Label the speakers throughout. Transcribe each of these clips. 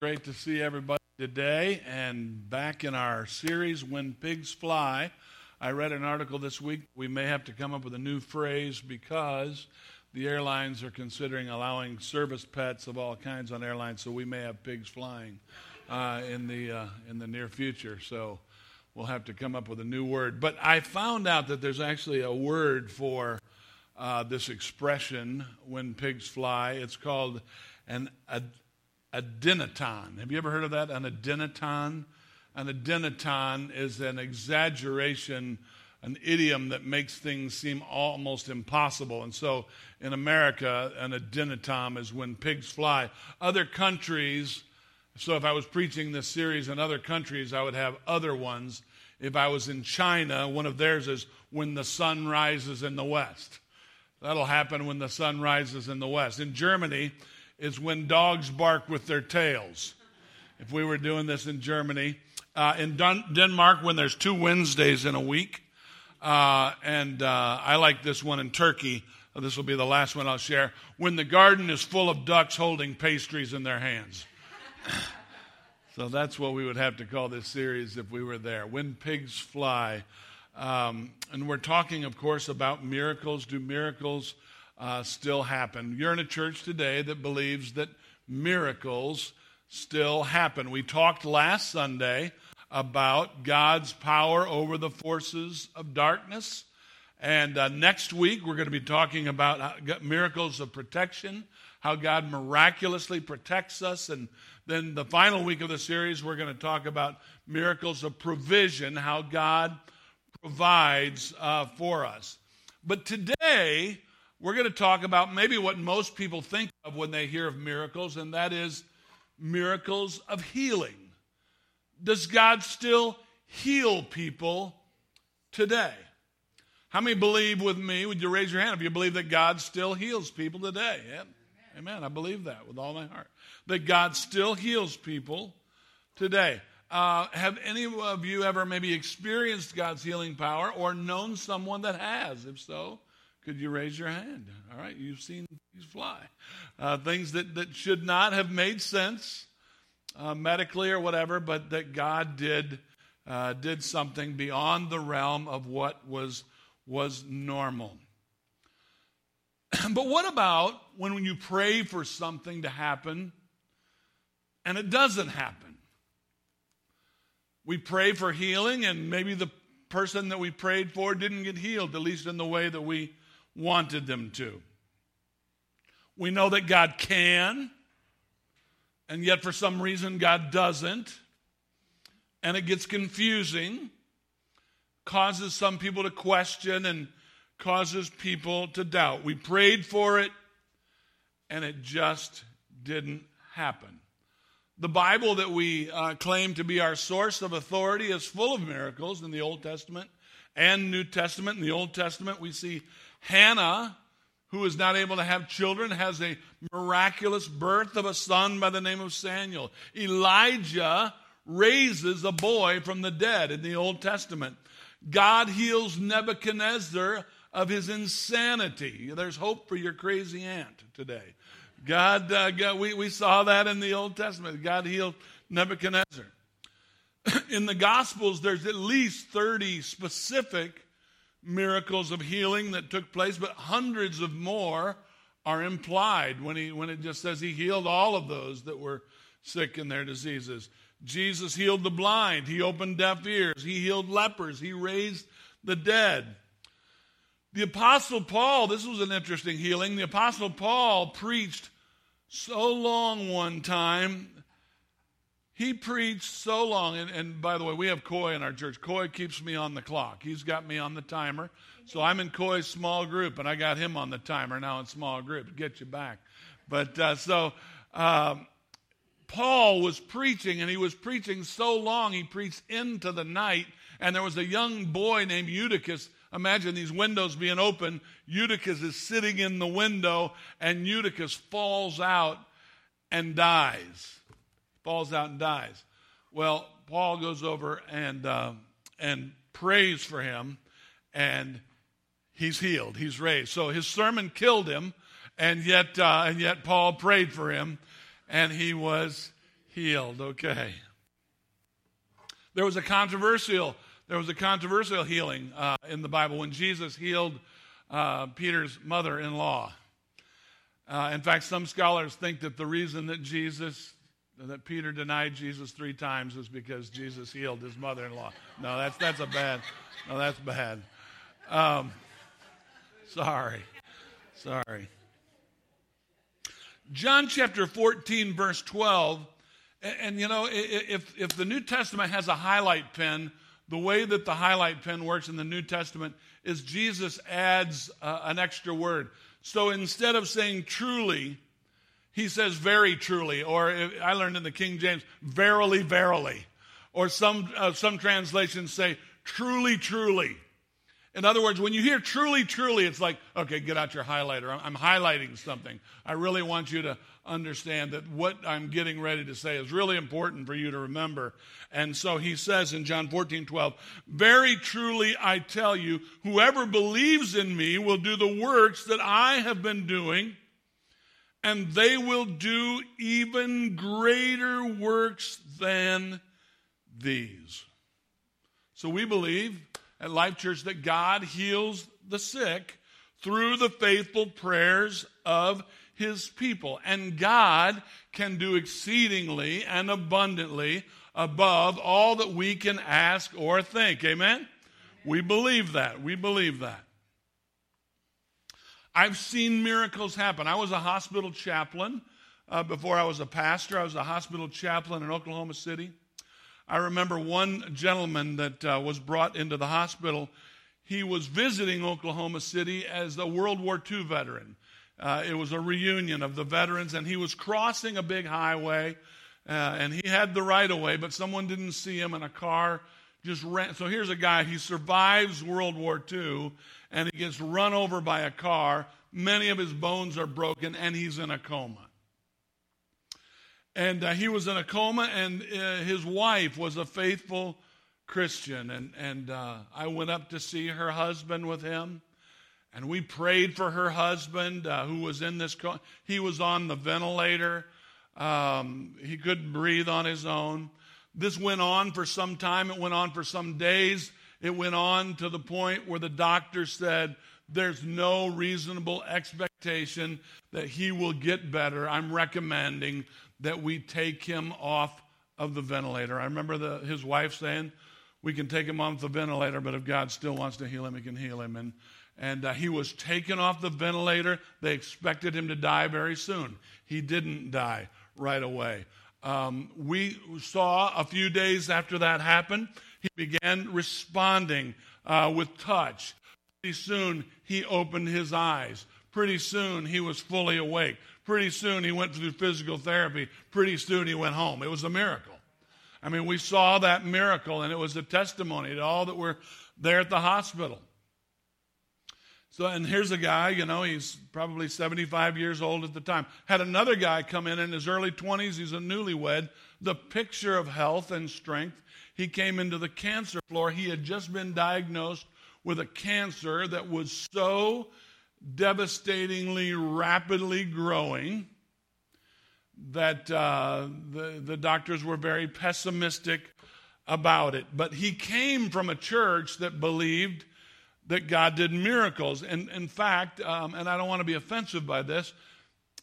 Speaker 1: Great to see everybody today and back in our series, When Pigs Fly. I read an article this week. We may have to come up with a new phrase because the airlines are considering allowing service pets of all kinds on airlines, so we may have pigs flying uh, in, the, uh, in the near future. So we'll have to come up with a new word. But I found out that there's actually a word for uh, this expression, when pigs fly. It's called an ad- adynaton. Have you ever heard of that? An adynaton? An adynaton is an exaggeration, an idiom that makes things seem almost impossible. And so in America, an adynaton is when pigs fly. Other countries, so if I was preaching this series in other countries, I would have other ones. If I was in China, one of theirs is when the sun rises in the west. That'll happen when the sun rises in the west. In Germany, is when dogs bark with their tails. If we were doing this in Germany, uh, in Dun- Denmark, when there's two Wednesdays in a week, uh, and uh, I like this one in Turkey. This will be the last one I'll share. When the garden is full of ducks holding pastries in their hands. so that's what we would have to call this series if we were there. When pigs fly. Um, and we're talking, of course, about miracles. Do miracles uh, still happen. You're in a church today that believes that miracles still happen. We talked last Sunday about God's power over the forces of darkness. And uh, next week, we're going to be talking about miracles of protection, how God miraculously protects us. And then the final week of the series, we're going to talk about miracles of provision, how God provides uh, for us. But today, we're going to talk about maybe what most people think of when they hear of miracles, and that is miracles of healing. Does God still heal people today? How many believe with me? Would you raise your hand if you believe that God still heals people today? Yeah. Amen. I believe that with all my heart. That God still heals people today. Uh, have any of you ever maybe experienced God's healing power or known someone that has? If so, could you raise your hand? All right, you've seen these fly. Uh, things that, that should not have made sense uh, medically or whatever, but that God did, uh, did something beyond the realm of what was, was normal. but what about when you pray for something to happen and it doesn't happen? We pray for healing, and maybe the person that we prayed for didn't get healed, at least in the way that we wanted them to. We know that God can, and yet for some reason God doesn't. And it gets confusing, causes some people to question, and causes people to doubt. We prayed for it, and it just didn't happen. The Bible that we uh, claim to be our source of authority is full of miracles in the Old Testament and New Testament. In the Old Testament, we see Hannah, who is not able to have children, has a miraculous birth of a son by the name of Samuel. Elijah raises a boy from the dead in the Old Testament. God heals Nebuchadnezzar of his insanity. There's hope for your crazy aunt today. God, uh, God we, we saw that in the Old Testament. God healed Nebuchadnezzar. in the Gospels, there's at least 30 specific miracles of healing that took place, but hundreds of more are implied when, he, when it just says he healed all of those that were sick in their diseases. Jesus healed the blind, he opened deaf ears, he healed lepers, he raised the dead. The Apostle Paul, this was an interesting healing. The Apostle Paul preached so long one time he preached so long, and, and, by the way, we have Coy in our church. Coy keeps me on the clock. He's got me on the timer. So I'm in Coy's small group, and I got him on the timer now in small group. Get you back. But uh, so um, Paul was preaching, and he was preaching so long, he preached into the night, and there was a young boy named Eutychus. Imagine these windows being open. Eutychus is sitting in the window, and Eutychus falls out and dies falls out and dies. Well, Paul goes over and, uh, and prays for him, and he's healed. He's raised. So his sermon killed him, and yet, uh, and yet Paul prayed for him, and he was healed. Okay. There was a controversial there was a controversial healing uh, in the Bible when Jesus healed uh, Peter's mother-in-law. Uh, in fact, some scholars think that the reason that Jesus that Peter denied Jesus three times is because Jesus healed his mother-in-law. No, that's that's a bad. No, that's bad. Um, sorry, sorry. John chapter 14, verse 12. And, and, you know, if, if the New Testament has a highlight pen, the way that the highlight pen works in the New Testament is Jesus adds uh, an extra word. So instead of saying truly, he says very truly, or I learned in the King James, verily, verily. Or some, uh, some translations say truly, truly. In other words, when you hear truly, truly, it's like, okay, get out your highlighter. I'm, I'm, highlighting something. I really want you to understand that what I'm getting ready to say is really important for you to remember. And so he says in John 14, 12, Very truly I tell you, whoever believes in me will do the works that I have been doing, and they will do even greater works than these. So we believe at Life Church that God heals the sick through the faithful prayers of his people. And God can do exceedingly and abundantly above all that we can ask or think. Amen? We believe that. We believe that. I've seen miracles happen. I was a hospital chaplain uh, before I was a pastor. I was a hospital chaplain in Oklahoma City. I remember one gentleman that uh, was brought into the hospital. He was visiting Oklahoma City as a World War II veteran. Uh, it was a reunion of the veterans, and he was crossing a big highway, uh, and he had the right of way, but someone didn't see him, and a car just ran. So here's a guy, he survives World War II, and he gets run over by a car. Many of his bones are broken, and he's in a coma. And uh, he was in a coma, and uh, his wife was a faithful Christian. And, and uh, I went up to see her husband with him. And we prayed for her husband uh, who was in this. Co- he was on the ventilator. Um, he couldn't breathe on his own. This went on for some time. It went on for some days. It went on to the point where the doctor said, There's no reasonable expectation that he will get better. I'm recommending that we take him off of the ventilator. I remember the, his wife saying, We can take him off the ventilator, but if God still wants to heal him, he can heal him. And, and uh, he was taken off the ventilator. They expected him to die very soon. He didn't die right away. Um, we saw a few days after that happened, he began responding uh, with touch. Pretty soon, he opened his eyes. Pretty soon, he was fully awake. Pretty soon he went through physical therapy. Pretty soon he went home. It was a miracle. I mean, we saw that miracle, and it was a testimony to all that were there at the hospital. So, and here's a guy, you know, he's probably 75 years old at the time. Had another guy come in in his early 20s. He's a newlywed, the picture of health and strength. He came into the cancer floor. He had just been diagnosed with a cancer that was so devastatingly rapidly growing that uh, the, the doctors were very pessimistic about it. But he came from a church that believed that God did miracles. And in fact, um, and I don't want to be offensive by this,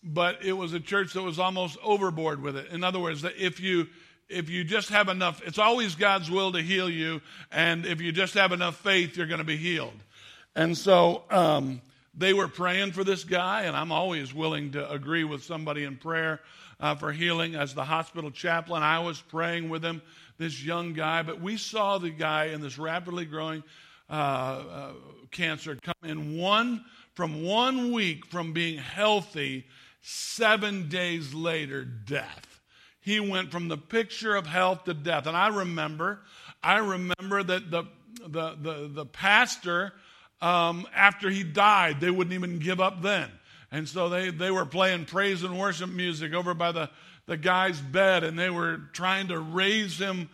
Speaker 1: but it was a church that was almost overboard with it. In other words, that if you if you just have enough, it's always God's will to heal you, and if you just have enough faith, you're going to be healed. And so um, they were praying for this guy, and I'm always willing to agree with somebody in prayer uh, for healing. As the hospital chaplain, I was praying with him, this young guy, but we saw the guy in this rapidly growing uh, uh, cancer come in one from one week from being healthy, seven days later, death. He went from the picture of health to death. And I remember, I remember that the the the, the pastor um, after he died. They wouldn't even give up then. And so they, they were playing praise and worship music over by the, the guy's bed, and they were trying to raise him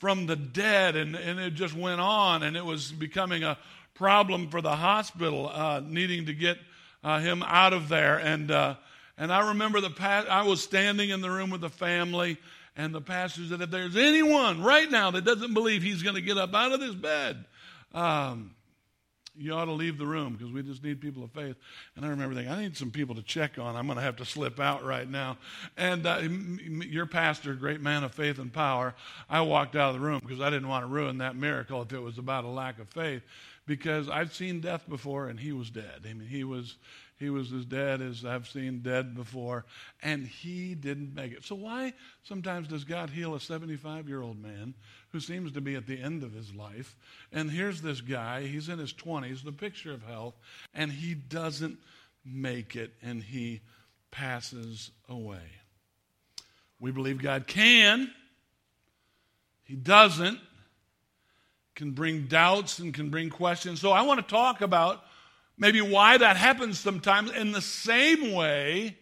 Speaker 1: from the dead. And, and it just went on, and it was becoming a problem for the hospital, uh, needing to get uh, him out of there. And, uh, and I remember the past, I was standing in the room with the family, And the pastor said, if there's anyone right now that doesn't believe he's going to get up out of this bed, um, you ought to leave the room because we just need people of faith. And I remember thinking, I need some people to check on. I'm going to have to slip out right now. And uh, your pastor, great man of faith and power, I walked out of the room because I didn't want to ruin that miracle if it was about a lack of faith. Because I've seen death before and he was dead. I mean, he was he was as dead as I've seen dead before, and he didn't make it. So, why sometimes does God heal a 75 year old man who seems to be at the end of his life? And here's this guy, he's in his 20s, the picture of health, and he doesn't make it, and he passes away. We believe God can, he doesn't, can bring doubts and can bring questions. So, I want to talk about maybe why that happens sometimes in the same way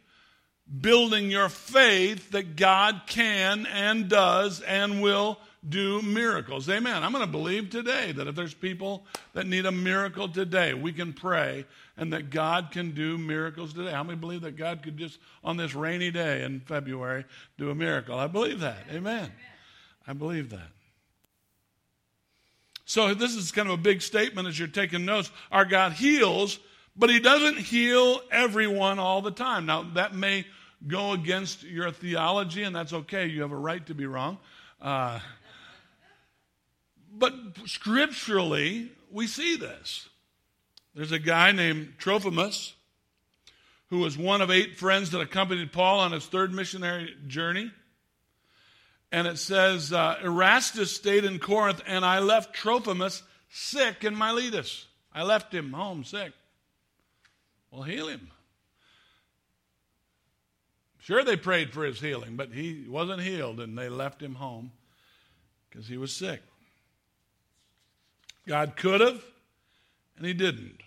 Speaker 1: building your faith that God can and does and will do miracles. Amen. I'm going to believe today that if there's people that need a miracle today, we can pray and that God can do miracles today. How many believe that God could just on this rainy day in February do a miracle? I believe that. Amen. I believe that. So, this is kind of a big statement as you're taking notes. Our God heals, but He doesn't heal everyone all the time. Now, that may go against your theology, and that's okay. You have a right to be wrong. Uh, but scripturally, we see this. There's a guy named Trophimus who was one of eight friends that accompanied Paul on his third missionary journey and it says, uh, Erastus stayed in Corinth, and I left Trophimus sick in Miletus. I left him home sick. Well, heal him. Sure, they prayed for his healing, but he wasn't healed, and they left him home because he was sick. God could have, and he didn't.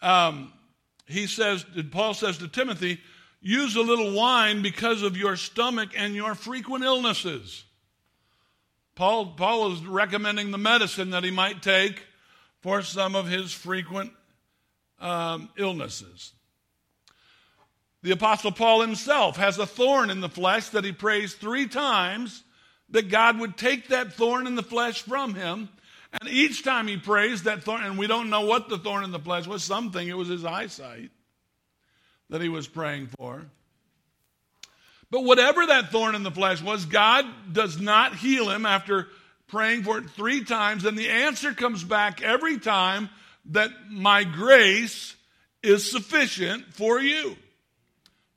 Speaker 1: Um, he says, Paul says to Timothy, Use a little wine because of your stomach and your frequent illnesses. Paul, Paul is recommending the medicine that he might take for some of his frequent um, illnesses. The Apostle Paul himself has a thorn in the flesh that he prays three times that God would take that thorn in the flesh from him. And each time he prays that thorn, and we don't know what the thorn in the flesh was, something, it was his eyesight that he was praying for. But whatever that thorn in the flesh was, God does not heal him after praying for it three times. And the answer comes back every time that my grace is sufficient for you.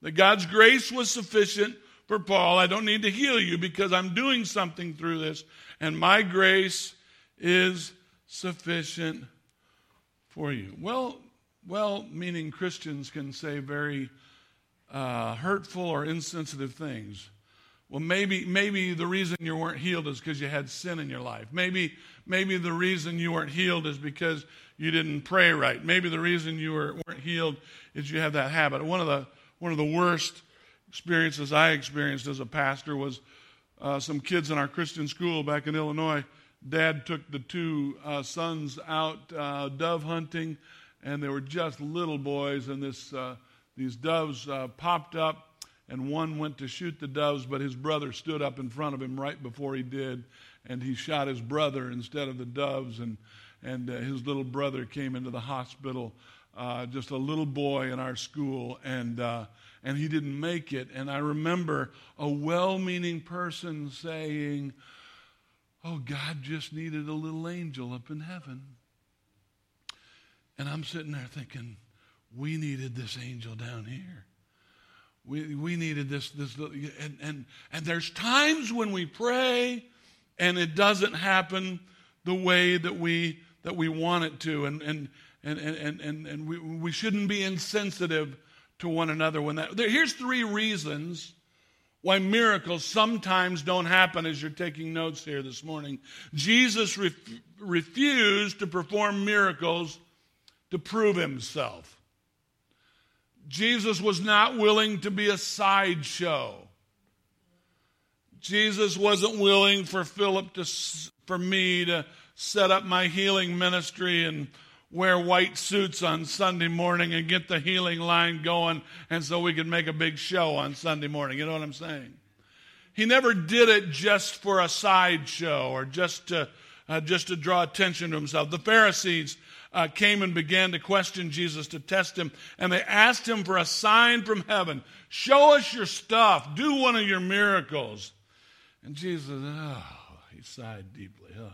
Speaker 1: That God's grace was sufficient for Paul. I don't need to heal you because I'm doing something through this, and my grace is sufficient for you. Well, well meaning Christians can say very uh, hurtful or insensitive things. Well, maybe, maybe the reason you weren't healed is because you had sin in your life. Maybe, maybe the reason you weren't healed is because you didn't pray right. Maybe the reason you were, weren't healed is you have that habit. One of the, one of the worst experiences I experienced as a pastor was uh, some kids in our Christian school back in Illinois. Dad took the two uh, sons out uh, dove hunting and they were just little boys, and this, uh, these doves uh, popped up, and one went to shoot the doves, but his brother stood up in front of him right before he did, and he shot his brother instead of the doves, and, and uh, his little brother came into the hospital, uh, just a little boy in our school, and, uh, and he didn't make it. And I remember a well meaning person saying, Oh, God just needed a little angel up in heaven. And I'm sitting there thinking, we needed this angel down here. We, we needed this, this and, and, and there's times when we pray and it doesn't happen the way that we, that we want it to. And, and, and, and, and, and we, we shouldn't be insensitive to one another when that. Here's three reasons why miracles sometimes don't happen as you're taking notes here this morning. Jesus ref, refused to perform miracles to prove himself. Jesus was not willing to be a sideshow. Jesus wasn't willing for Philip to, for me to set up my healing ministry and wear white suits on Sunday morning and get the healing line going, and so we could make a big show on Sunday morning. You know what I'm saying? he never did it just for a sideshow or just to, uh, just to draw attention to himself. The Pharisees uh, came and began to question Jesus to test him, and they asked him for a sign from heaven. Show us your stuff. Do one of your miracles. And Jesus, oh, he sighed deeply. Oh.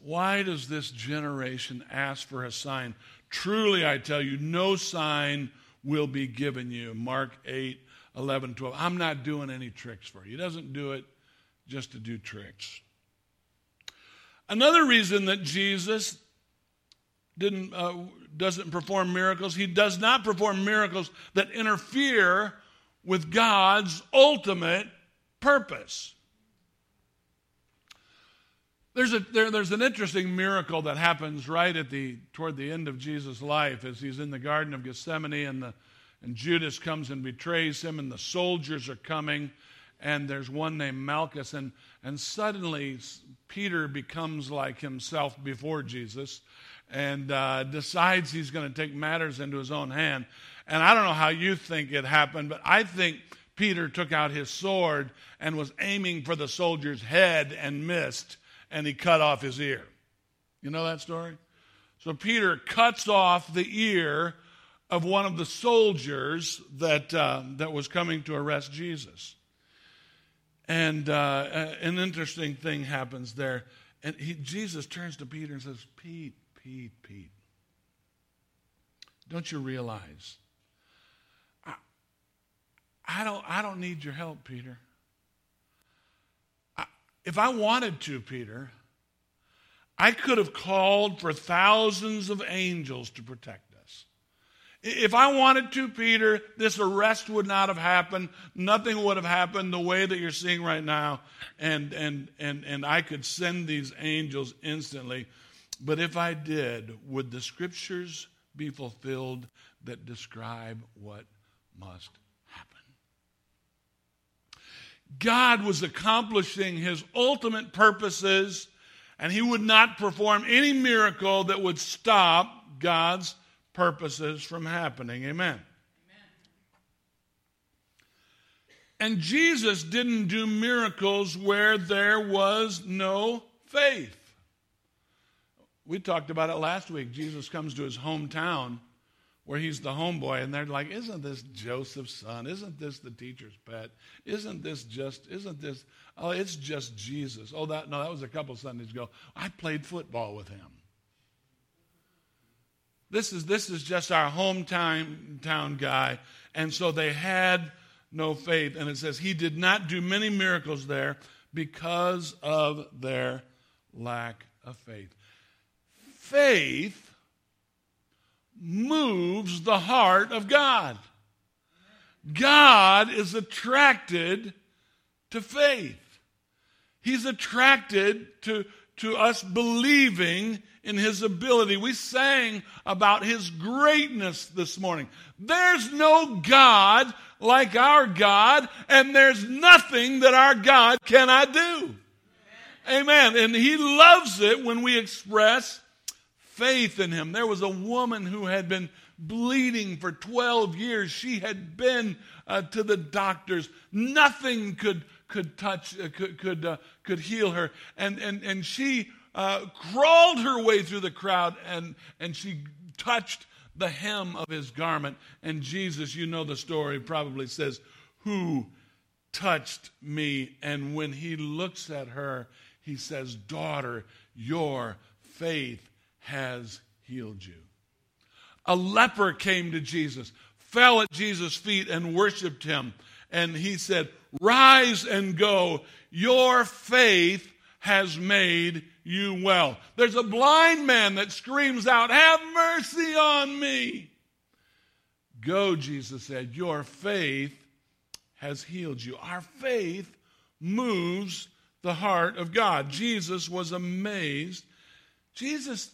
Speaker 1: Why does this generation ask for a sign? Truly, I tell you, no sign will be given you. Mark 8, 11, 12. I'm not doing any tricks for you. He doesn't do it just to do tricks. Another reason that Jesus didn't, uh, doesn't perform miracles, he does not perform miracles that interfere with God's ultimate purpose. There's, a, there, there's an interesting miracle that happens right at the toward the end of Jesus' life as he's in the Garden of Gethsemane and, the, and Judas comes and betrays him and the soldiers are coming and there's one named Malchus and, and suddenly Peter becomes like himself before Jesus and uh, decides he's going to take matters into his own hand. And I don't know how you think it happened, but I think Peter took out his sword and was aiming for the soldier's head and missed and he cut off his ear. You know that story? So Peter cuts off the ear of one of the soldiers that, uh, that was coming to arrest Jesus. And uh, an interesting thing happens there. And he, Jesus turns to Peter and says, Pete, Pete, Pete, don't you realize? I, I, don't, I don't need your help, Peter. If I wanted to, Peter, I could have called for thousands of angels to protect us. If I wanted to, Peter, this arrest would not have happened. Nothing would have happened the way that you're seeing right now. And, and, and, and I could send these angels instantly. But if I did, would the scriptures be fulfilled that describe what must happen? God was accomplishing his ultimate purposes, and he would not perform any miracle that would stop God's purposes from happening. Amen. Amen. And Jesus didn't do miracles where there was no faith. We talked about it last week. Jesus comes to his hometown where he's the homeboy, and they're like, Isn't this Joseph's son? Isn't this the teacher's pet? Isn't this just, isn't this, oh, it's just Jesus. Oh, that, no, that was a couple of Sundays ago. I played football with him. This is, this is just our hometown town guy. And so they had no faith. And it says, He did not do many miracles there because of their lack of faith. Faith moves the heart of God. God is attracted to faith. He's attracted to, to us believing in his ability. We sang about his greatness this morning. There's no God like our God, and there's nothing that our God cannot do. Amen. And he loves it when we express faith in him. There was a woman who had been bleeding for 12 years. She had been uh, to the doctors. Nothing could, could touch, uh, could, could, uh, could heal her. And, and, and she uh, crawled her way through the crowd and, and she touched the hem of his garment. And Jesus, you know the story, probably says, Who touched me? And when he looks at her, he says, Daughter, your faith has healed you. A leper came to Jesus, fell at Jesus' feet, and worshiped him. And he said, Rise and go. Your faith has made you well. There's a blind man that screams out, Have mercy on me. Go, Jesus said, Your faith has healed you. Our faith moves the heart of God. Jesus was amazed Jesus,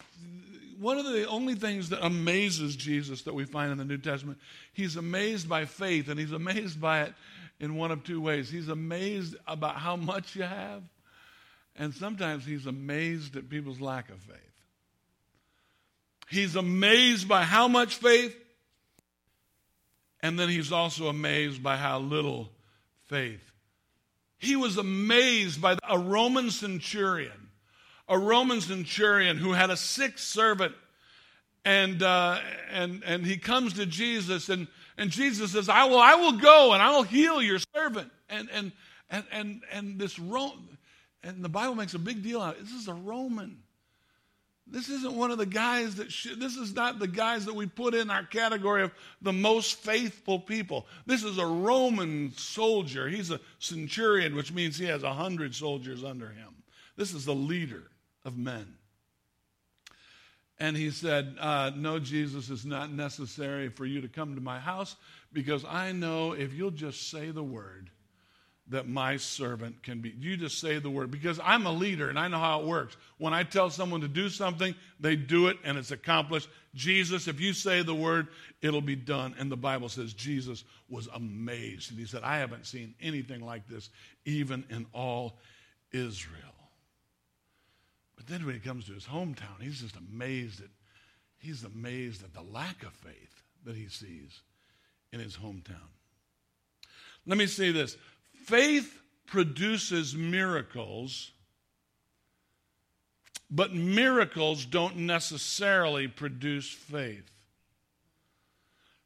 Speaker 1: one of the only things that amazes Jesus that we find in the New Testament, he's amazed by faith, and he's amazed by it in one of two ways. He's amazed about how much you have, and sometimes he's amazed at people's lack of faith. He's amazed by how much faith, and then he's also amazed by how little faith he was amazed by a Roman centurion, a Roman centurion who had a sick servant. And, uh, and, and he comes to Jesus, and, and Jesus says, I will, I will go and I will heal your servant. And, and, and, and, and this Roman, and the Bible makes a big deal out of it. This is a Roman. This isn't one of the guys that this is not the guys that we put in our category of the most faithful people. This is a Roman soldier. He's a centurion, which means he has a hundred soldiers under him. This is the leader of men. And he said, uh, No, Jesus, it's not necessary for you to come to my house because I know if you'll just say the word, that my servant can be. You just say the word because I'm a leader and I know how it works. When I tell someone to do something, they do it and it's accomplished. Jesus, if you say the word, it'll be done. And the Bible says Jesus was amazed. And he said, I haven't seen anything like this, even in all Israel. But then when he comes to his hometown, he's just amazed at he's amazed at the lack of faith that he sees in his hometown. Let me say this Faith produces miracles, but miracles don't necessarily produce faith.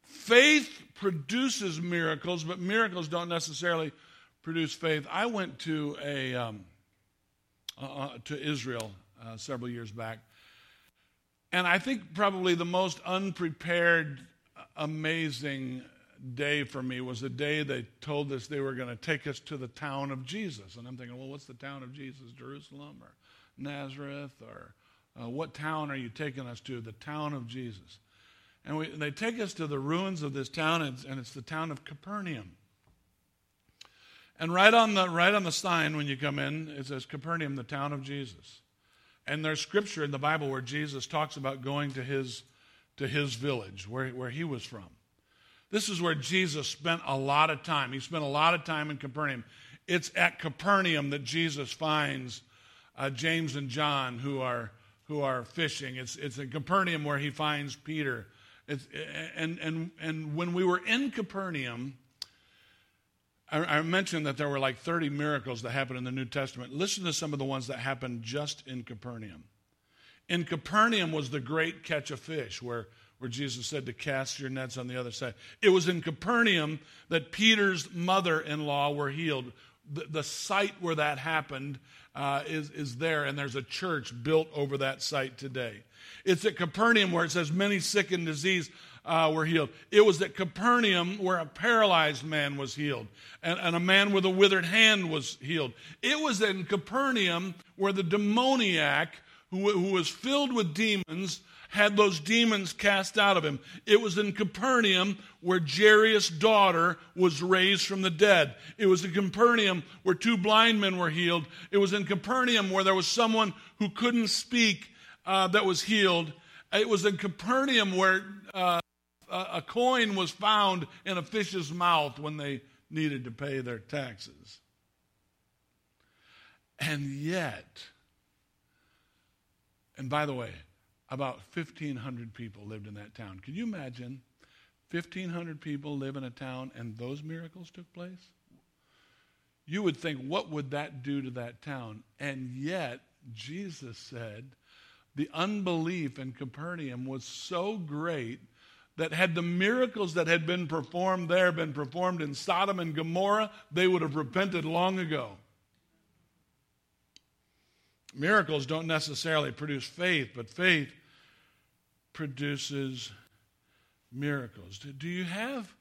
Speaker 1: Faith produces miracles, but miracles don't necessarily produce faith. I went to a um, uh, uh to Israel uh, several years back, and I think probably the most unprepared, amazing day for me was the day they told us they were going to take us to the town of Jesus. And I'm thinking, well, what's the town of Jesus? Jerusalem or Nazareth? Or uh, what town are you taking us to? The town of Jesus. And we, they take us to the ruins of this town, and, and it's the town of Capernaum. And right on the right on the sign when you come in, it says Capernaum, the town of Jesus. And there's scripture in the Bible where Jesus talks about going to his to his village, where, where he was from. This is where Jesus spent a lot of time. He spent a lot of time in Capernaum. It's at Capernaum that Jesus finds uh, James and John who are, who are fishing. It's, it's in Capernaum where he finds Peter. It's, and, and, and when we were in Capernaum, I, mentioned that there were like 30 miracles that happened in the New Testament. Listen to some of the ones that happened just in Capernaum. In Capernaum was the great catch of fish, where where Jesus said to cast your nets on the other side. It was in Capernaum that Peter's mother in law were healed. The, the, site where that happened uh, is, is there, and there's a church built over that site today. It's at Capernaum where it says many sick and diseased uh, were healed. It was at Capernaum where a paralyzed man was healed, and, and a man with a withered hand was healed. It was in Capernaum where the demoniac, who, who was filled with demons, had those demons cast out of him. It was in Capernaum where Jairus' daughter was raised from the dead. It was in Capernaum where two blind men were healed. It was in Capernaum where there was someone who couldn't speak uh, that was healed. It was in Capernaum where uh, a coin was found in a fish's mouth when they needed to pay their taxes. And yet, and by the way, about 1,500 people lived in that town. Can you imagine 1,500 people live in a town and those miracles took place? You would think, what would that do to that town? And yet, Jesus said the unbelief in Capernaum was so great that had the miracles that had been performed there been performed in Sodom and Gomorrah, they would have repented long ago. Miracles don't necessarily produce faith, but faith produces miracles. Do you have,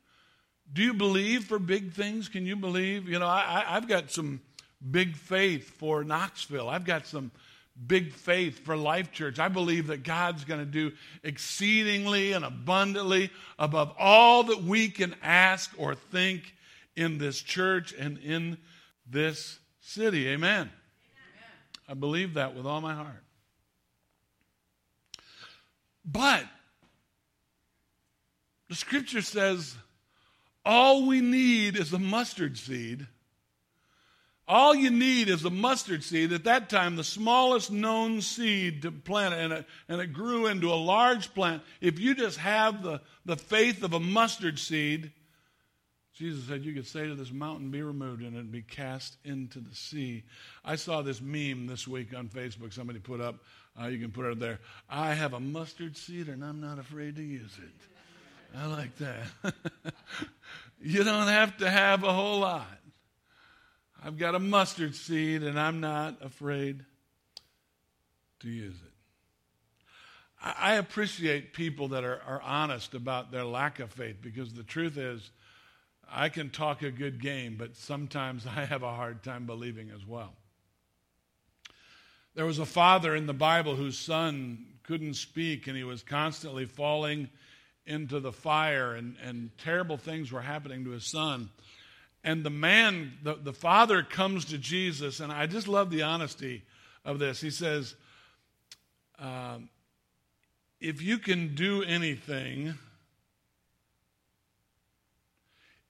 Speaker 1: do you believe for big things? Can you believe? You know, I, I've got some big faith for Knoxville. I've got some big faith for Life Church. I believe that God's going to do exceedingly and abundantly above all that we can ask or think in this church and in this city. Amen. Amen. I believe that with all my heart. But the scripture says all we need is a mustard seed. All you need is a mustard seed. At that time, the smallest known seed to plant, and it, and it grew into a large plant. If you just have the, the faith of a mustard seed, Jesus said you could say to this mountain, be removed, and it'd be cast into the sea. I saw this meme this week on Facebook. Somebody put up, uh, you can put it there. I have a mustard seed and I'm not afraid to use it. I like that. you don't have to have a whole lot. I've got a mustard seed and I'm not afraid to use it. I appreciate people that are, are honest about their lack of faith because the truth is, I can talk a good game, but sometimes I have a hard time believing as well. There was a father in the Bible whose son couldn't speak and he was constantly falling into the fire, and, and terrible things were happening to his son. And the man, the, the father comes to Jesus, and I just love the honesty of this. He says, um, If you can do anything,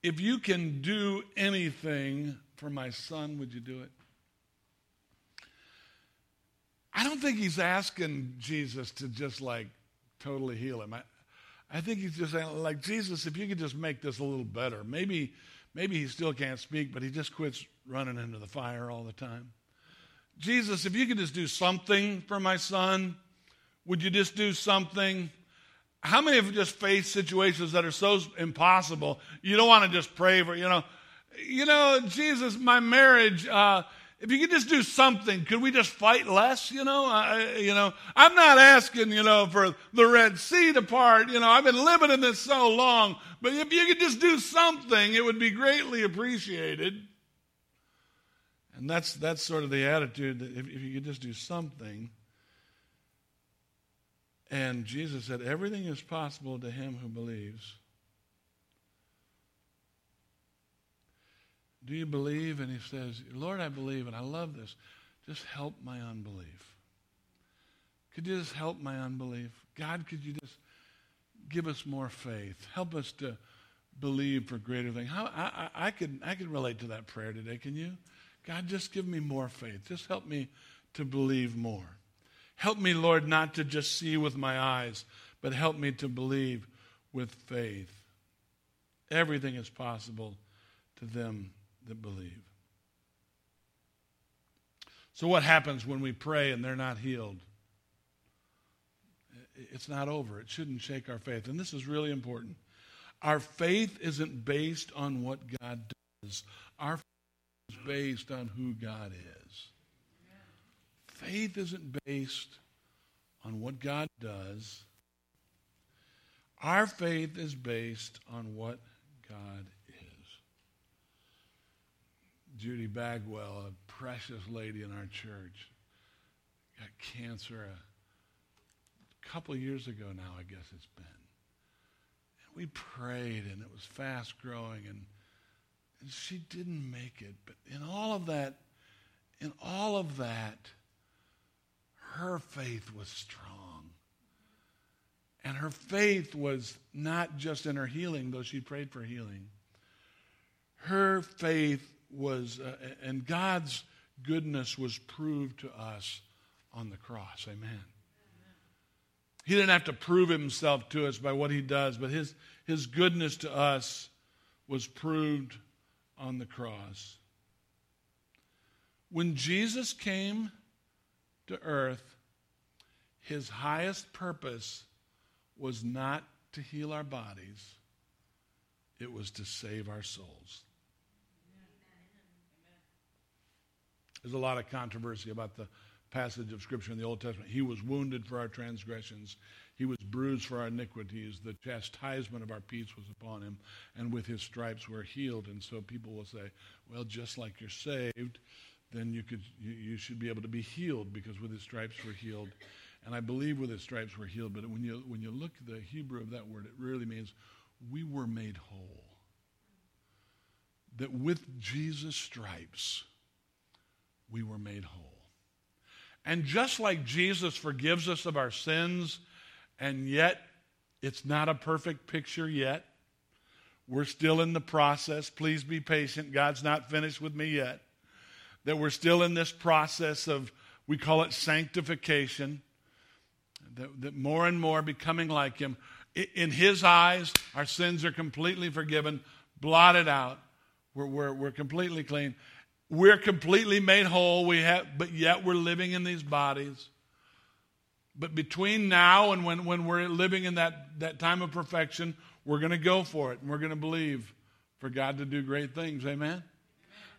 Speaker 1: If you can do anything for my son, would you do it? I don't think he's asking Jesus to just like totally heal him. I, I think he's just saying, like, Jesus, if you could just make this a little better. Maybe, maybe he still can't speak, but he just quits running into the fire all the time. Jesus, if you could just do something for my son, would you just do something? How many have just faced situations that are so impossible you don't want to just pray for, you know, you know, Jesus, my marriage, uh, if you could just do something, could we just fight less? You know, I, you know, I'm not asking, you know, for the Red Sea to part. You know, I've been living in this so long, but if you could just do something, it would be greatly appreciated. And that's that's sort of the attitude that if, if you could just do something, and Jesus said, Everything is possible to him who believes. Do you believe? And he says, Lord, I believe, and I love this. Just help my unbelief. Could you just help my unbelief? God, could you just give us more faith? Help us to believe for greater things. How, I, I, I, could, I could relate to that prayer today. Can you? God, just give me more faith. Just help me to believe more. Help me, Lord, not to just see with my eyes, but help me to believe with faith. Everything is possible to them that believe. So, what happens when we pray and they're not healed? It's not over. It shouldn't shake our faith. And this is really important. Our faith isn't based on what God does, our faith is based on who God is. Faith isn't based on what God does. Our faith is based on what God. Judy Bagwell, a precious lady in our church, got cancer a couple years ago now, I guess it's been. And we prayed, and it was fast growing, and, and she didn't make it. But in all of that, in all of that, her faith was strong. And her faith was not just in her healing, though she prayed for healing. Her faith was, uh, and God's goodness was proved to us on the cross. Amen. He didn't have to prove himself to us by what he does, but his, his goodness to us was proved on the cross. When Jesus came to earth, his highest purpose was not to heal our bodies, it was to save our souls. There's a lot of controversy about the passage of Scripture in the Old Testament. He was wounded for our transgressions, he was bruised for our iniquities. The chastisement of our peace was upon him, and with his stripes we're healed. And so people will say, well, just like you're saved, then you, could, you, you should be able to be healed because with his stripes we're healed. And I believe with his stripes we're healed. But when you, when you look at the Hebrew of that word, it really means we were made whole. That with Jesus' stripes, we were made whole. And just like Jesus forgives us of our sins, and yet it's not a perfect picture yet, we're still in the process. Please be patient. God's not finished with me yet that we're still in this process of, we call it sanctification, that, that more and more becoming like Him. In His eyes, our sins are completely forgiven, blotted out. We're, we're, we're completely clean. We're completely made whole. We have, but yet we're living in these bodies. But between now and when, when we're living in that, that time of perfection, we're going to go for it and we're going to believe for God to do great things. Amen?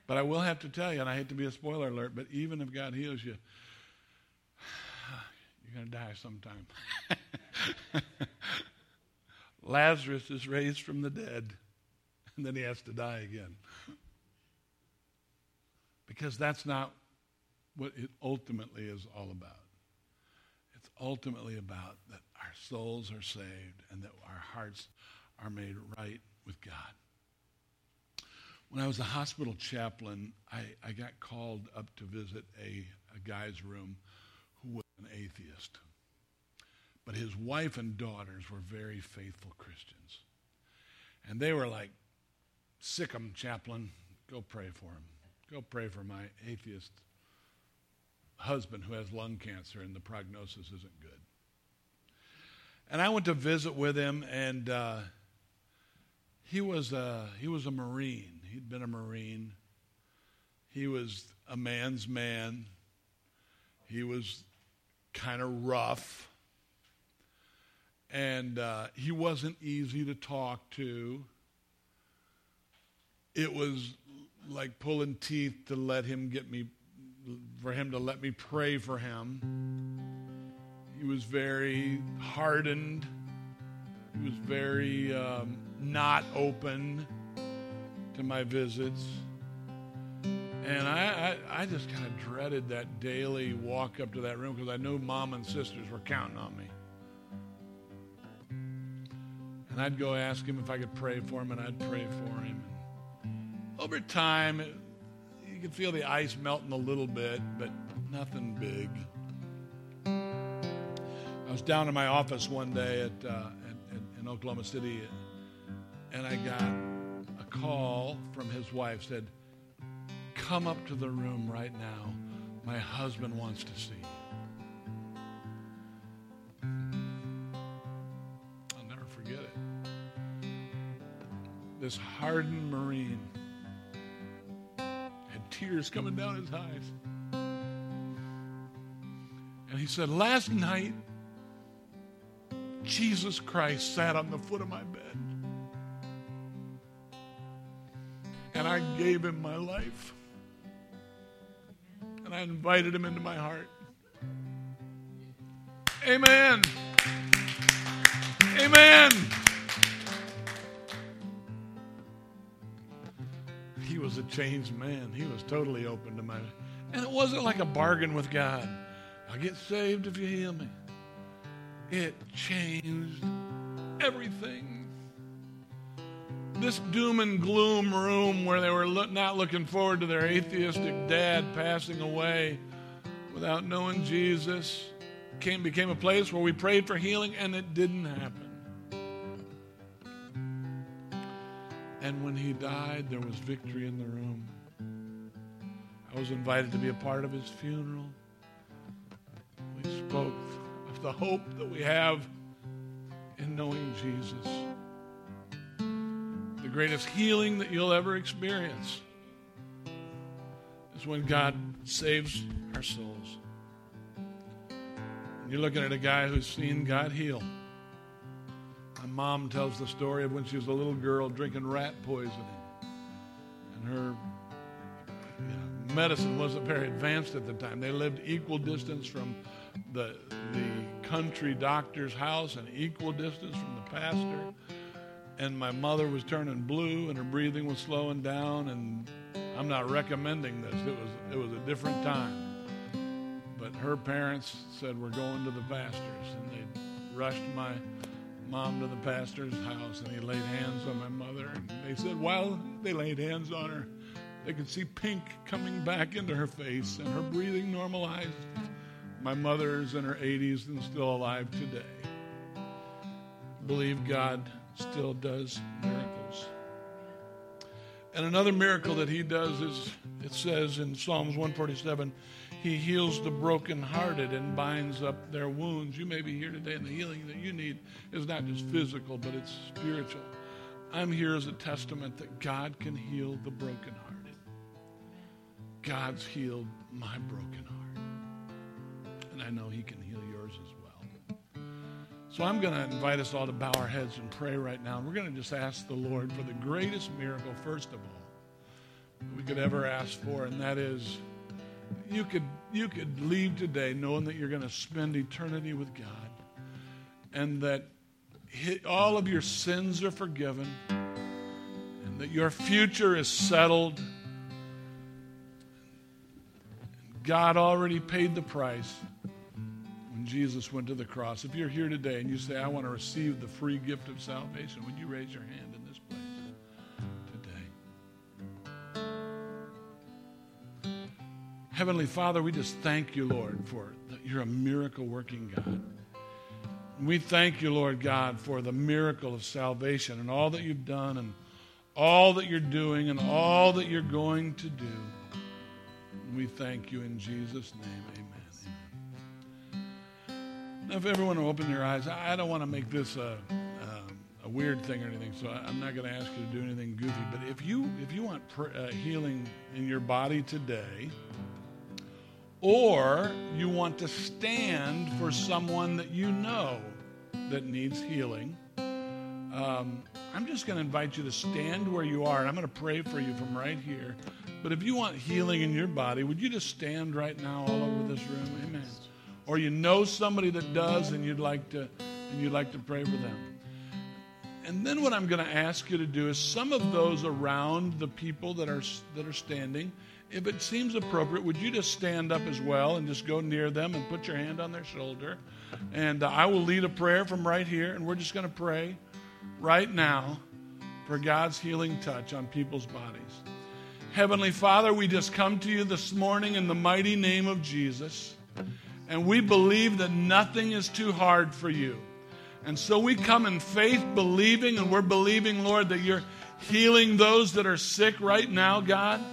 Speaker 1: But I will have to tell you, and I hate to be a spoiler alert, but even if God heals you, you're going to die sometime. Lazarus is raised from the dead, and then he has to die again. Because that's not what it ultimately is all about. It's ultimately about that our souls are saved and that our hearts are made right with God. When I was a hospital chaplain, I, I got called up to visit a, a guy's room who was an atheist. But his wife and daughters were very faithful Christians. And they were like, sic him, chaplain. Go pray for him. Go pray for my atheist husband who has lung cancer and the prognosis isn't good. And I went to visit with him, and uh, he was a, he was a Marine. He'd been a Marine. He was a man's man. He was kind of rough. And uh, he wasn't easy to talk to. It was like pulling teeth to let him get me, for him to let me pray for him. He was very hardened. He was very um, not open to my visits. And I, I, I just kind of dreaded that daily walk up to that room because I knew mom and sisters were counting on me. And I'd go ask him if I could pray for him, and I'd pray for him. Over time, you could feel the ice melting a little bit, but nothing big. I was down in my office one day at, uh, at, in Oklahoma City, and I got a call from his wife. Said, Come up to the room right now. My husband wants to see you. I'll never forget it. This hardened Marine tears coming down his eyes. And he said, Last night, Jesus Christ sat on the foot of my bed. And I gave him my life and I invited him into my heart. Amen. Amen. He was a changed man. He was totally open to my. And it wasn't like a bargain with God. I'll get saved if you heal me. It changed everything this doom and gloom room where they were not looking forward to their atheistic dad passing away without knowing Jesus came, became a place where we prayed for healing and it didn't happen. And when he died, there was victory in the room. I was invited to be a part of his funeral. We spoke of the hope that we have in knowing Jesus the greatest healing that you'll ever experience is when God saves our souls. And you're looking at a guy who's seen God heal. Mom tells the story of when she was a little girl drinking rat poison. And her medicine wasn't very advanced at the time. They lived equal distance from the, the country doctor's house and equal distance from the pastor and my mother was turning blue and her breathing was slowing down and I'm not recommending this. It was it was a different time. But her parents said we're going to the pastor's and they rushed my mom to the pastor's house and he laid hands on my mother and they said while they laid hands on her they could see pink coming back into her face and her breathing normalized. My mother is in her 80s and still alive today. Believe God still does miracles. And another miracle that he does is it says in Psalms 147 he heals the brokenhearted and binds up their wounds. You may be here today, and the healing that you need is not just physical, but it's spiritual. I'm here as a testament that God can heal the brokenhearted. God's healed my broken heart. And I know He can heal yours as well. So I'm going to invite us all to bow our heads and pray right now. We're going to just ask the Lord for the greatest miracle, first of all, we could ever ask for, and that is you could, you could leave today knowing that you're going to spend eternity with God and that all of your sins are forgiven and that your future is settled. God already paid the price when Jesus went to the cross. If you're here today and you say, I want to receive the free gift of salvation, would you raise your hand Heavenly Father, we just thank you, Lord, for that you're a miracle working God. We thank you, Lord God, for the miracle of salvation and all that you've done and all that you're doing and all that you're going to do. We thank you in Jesus' name. Amen. Amen. Now, if everyone will open their eyes, I don't want to make this a, a, a weird thing or anything, so I'm not going to ask you to do anything goofy. But if you if you want pr- uh, healing in your body today, or you want to stand for someone that you know that needs healing, um, I'm just going to invite you to stand where you are, and I'm going to pray for you from right here. But if you want healing in your body, would you just stand right now all over this room? Amen. Or you know somebody that does, and you'd like to, and you'd like to pray for them. And then what I'm going to ask you to do is some of those around the people that are that are standing if it seems appropriate, would you just stand up as well and just go near them and put your hand on their shoulder? And uh, I will lead a prayer from right here, and we're just going to pray right now for God's healing touch on people's bodies. Heavenly Father, we just come to you this morning in the mighty name of Jesus, and we believe that nothing is too hard for you. And so we come in faith, believing, and we're believing, Lord, that you're healing those that are sick right now, God.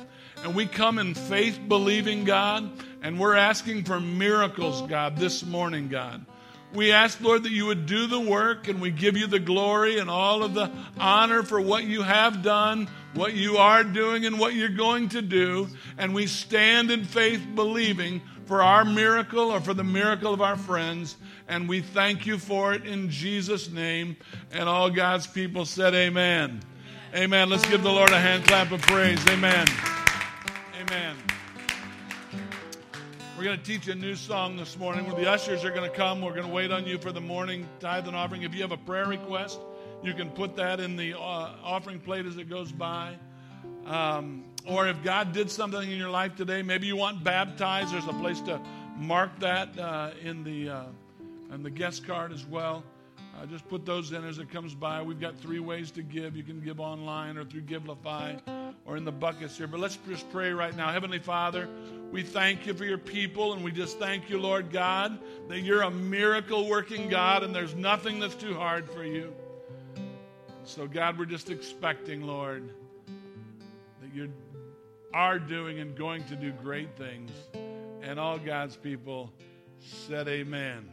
Speaker 1: And we come in faith believing, God, and we're asking for miracles, God, this morning, God. We ask, Lord, that you would do the work, and we give you the glory and all of the honor for what you have done, what you are doing, and what you're going to do. And we stand in faith believing for our miracle or for the miracle of our friends. And we thank you for it in Jesus' name. And all God's people said, Amen. Amen. Let's give the Lord a hand clap of praise. Amen. Amen. We're going to teach you a new song this morning the ushers are going to come. We're going to wait on you for the morning tithe and offering. If you have a prayer request, you can put that in the uh, offering plate as it goes by. Um, or if God did something in your life today, maybe you want baptized, there's a place to mark that uh, in the uh, in the guest card as well. Uh, just put those in as it comes by. We've got three ways to give. You can give online or through Givelify or in the buckets here. But let's just pray right now. Heavenly Father, we thank you for your people, and we just thank you, Lord God, that you're a miracle working God, and there's nothing that's too hard for you. So, God, we're just expecting, Lord, that you are doing and going to do great things. And all God's people said, Amen.